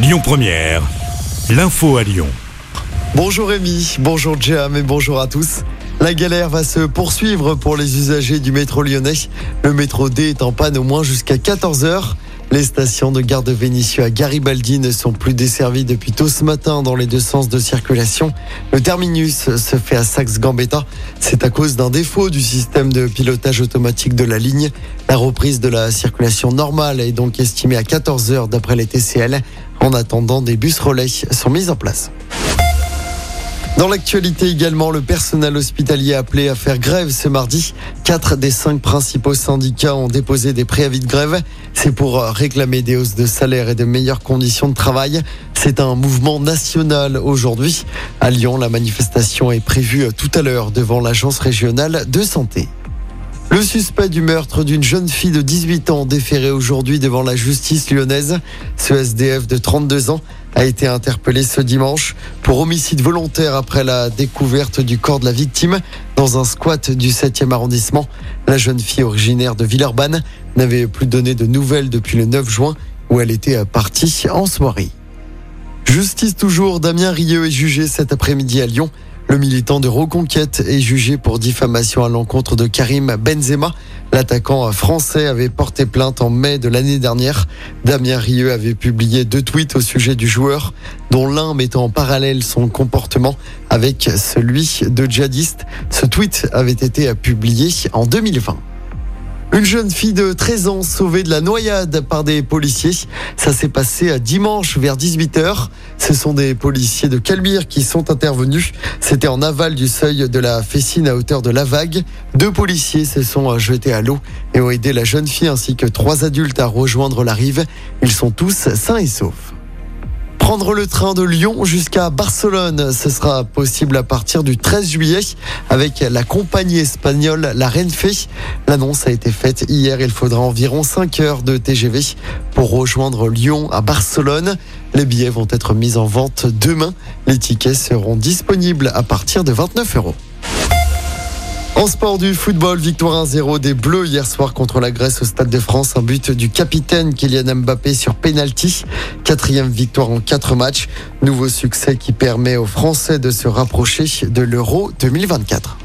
Lyon Première, l'info à Lyon. Bonjour Rémi, bonjour Jam et bonjour à tous. La galère va se poursuivre pour les usagers du métro lyonnais. Le métro D est en panne au moins jusqu'à 14h. Les stations de gare de Vénissieux à Garibaldi ne sont plus desservies depuis tôt ce matin dans les deux sens de circulation. Le terminus se fait à Saxe-Gambetta. C'est à cause d'un défaut du système de pilotage automatique de la ligne. La reprise de la circulation normale est donc estimée à 14 heures d'après les TCL. En attendant, des bus relais sont mis en place. Dans l'actualité également, le personnel hospitalier appelé à faire grève ce mardi. Quatre des cinq principaux syndicats ont déposé des préavis de grève. C'est pour réclamer des hausses de salaire et de meilleures conditions de travail. C'est un mouvement national aujourd'hui. À Lyon, la manifestation est prévue tout à l'heure devant l'agence régionale de santé. Le suspect du meurtre d'une jeune fille de 18 ans déféré aujourd'hui devant la justice lyonnaise, ce SDF de 32 ans, a été interpellé ce dimanche pour homicide volontaire après la découverte du corps de la victime dans un squat du 7e arrondissement. La jeune fille originaire de Villeurbanne n'avait plus donné de nouvelles depuis le 9 juin où elle était partie en soirée. Justice toujours, Damien Rieu est jugé cet après-midi à Lyon. Le militant de Reconquête est jugé pour diffamation à l'encontre de Karim Benzema. L'attaquant français avait porté plainte en mai de l'année dernière. Damien Rieu avait publié deux tweets au sujet du joueur, dont l'un mettant en parallèle son comportement avec celui de djihadiste. Ce tweet avait été publié en 2020. Une jeune fille de 13 ans sauvée de la noyade par des policiers. Ça s'est passé dimanche vers 18h. Ce sont des policiers de Calbir qui sont intervenus. C'était en aval du seuil de la Fessine à hauteur de la vague. Deux policiers se sont jetés à l'eau et ont aidé la jeune fille ainsi que trois adultes à rejoindre la rive. Ils sont tous sains et saufs. Prendre le train de Lyon jusqu'à Barcelone, ce sera possible à partir du 13 juillet avec la compagnie espagnole La Renfe. L'annonce a été faite hier. Il faudra environ 5 heures de TGV pour rejoindre Lyon à Barcelone. Les billets vont être mis en vente demain. Les tickets seront disponibles à partir de 29 euros. En sport du football, victoire 1-0 des Bleus hier soir contre la Grèce au Stade de France. Un but du capitaine Kylian Mbappé sur penalty. Quatrième victoire en quatre matchs. Nouveau succès qui permet aux Français de se rapprocher de l'Euro 2024.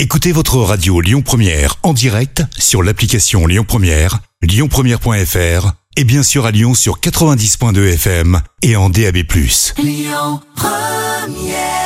Écoutez votre radio Lyon Première en direct sur l'application Lyon Première, lyonpremière.fr et bien sûr à Lyon sur 90.2 FM et en DAB+. Lyon Première